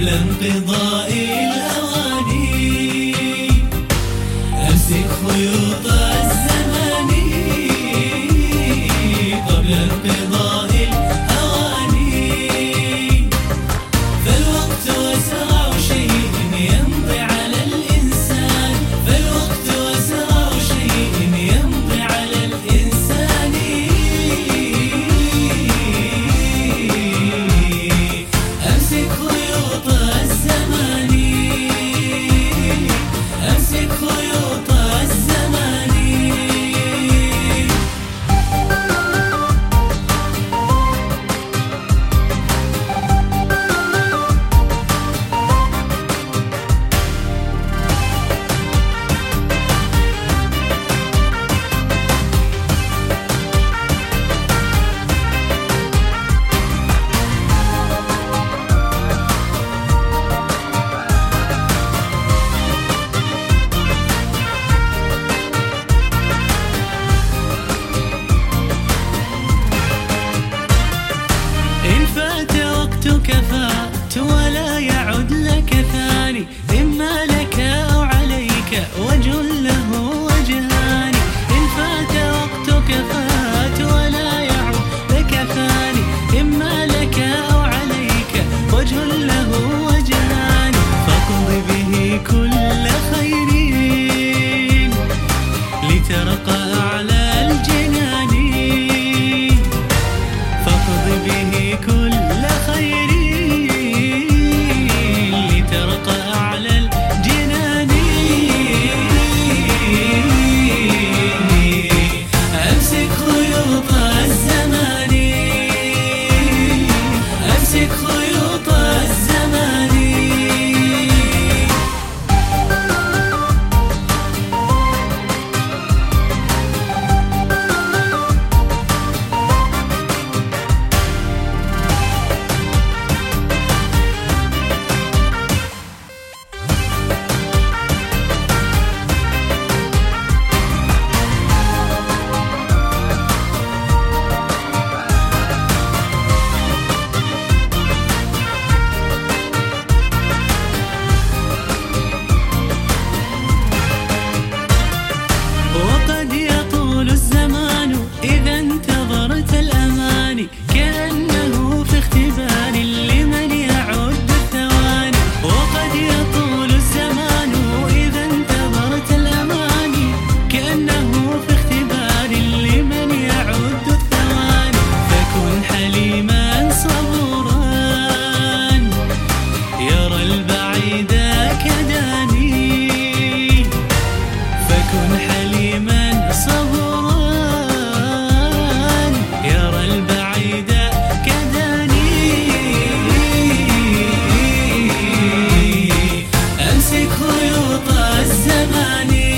قبل انقضاء الأواني. أمسك خيوط الزمان. Europa زماني.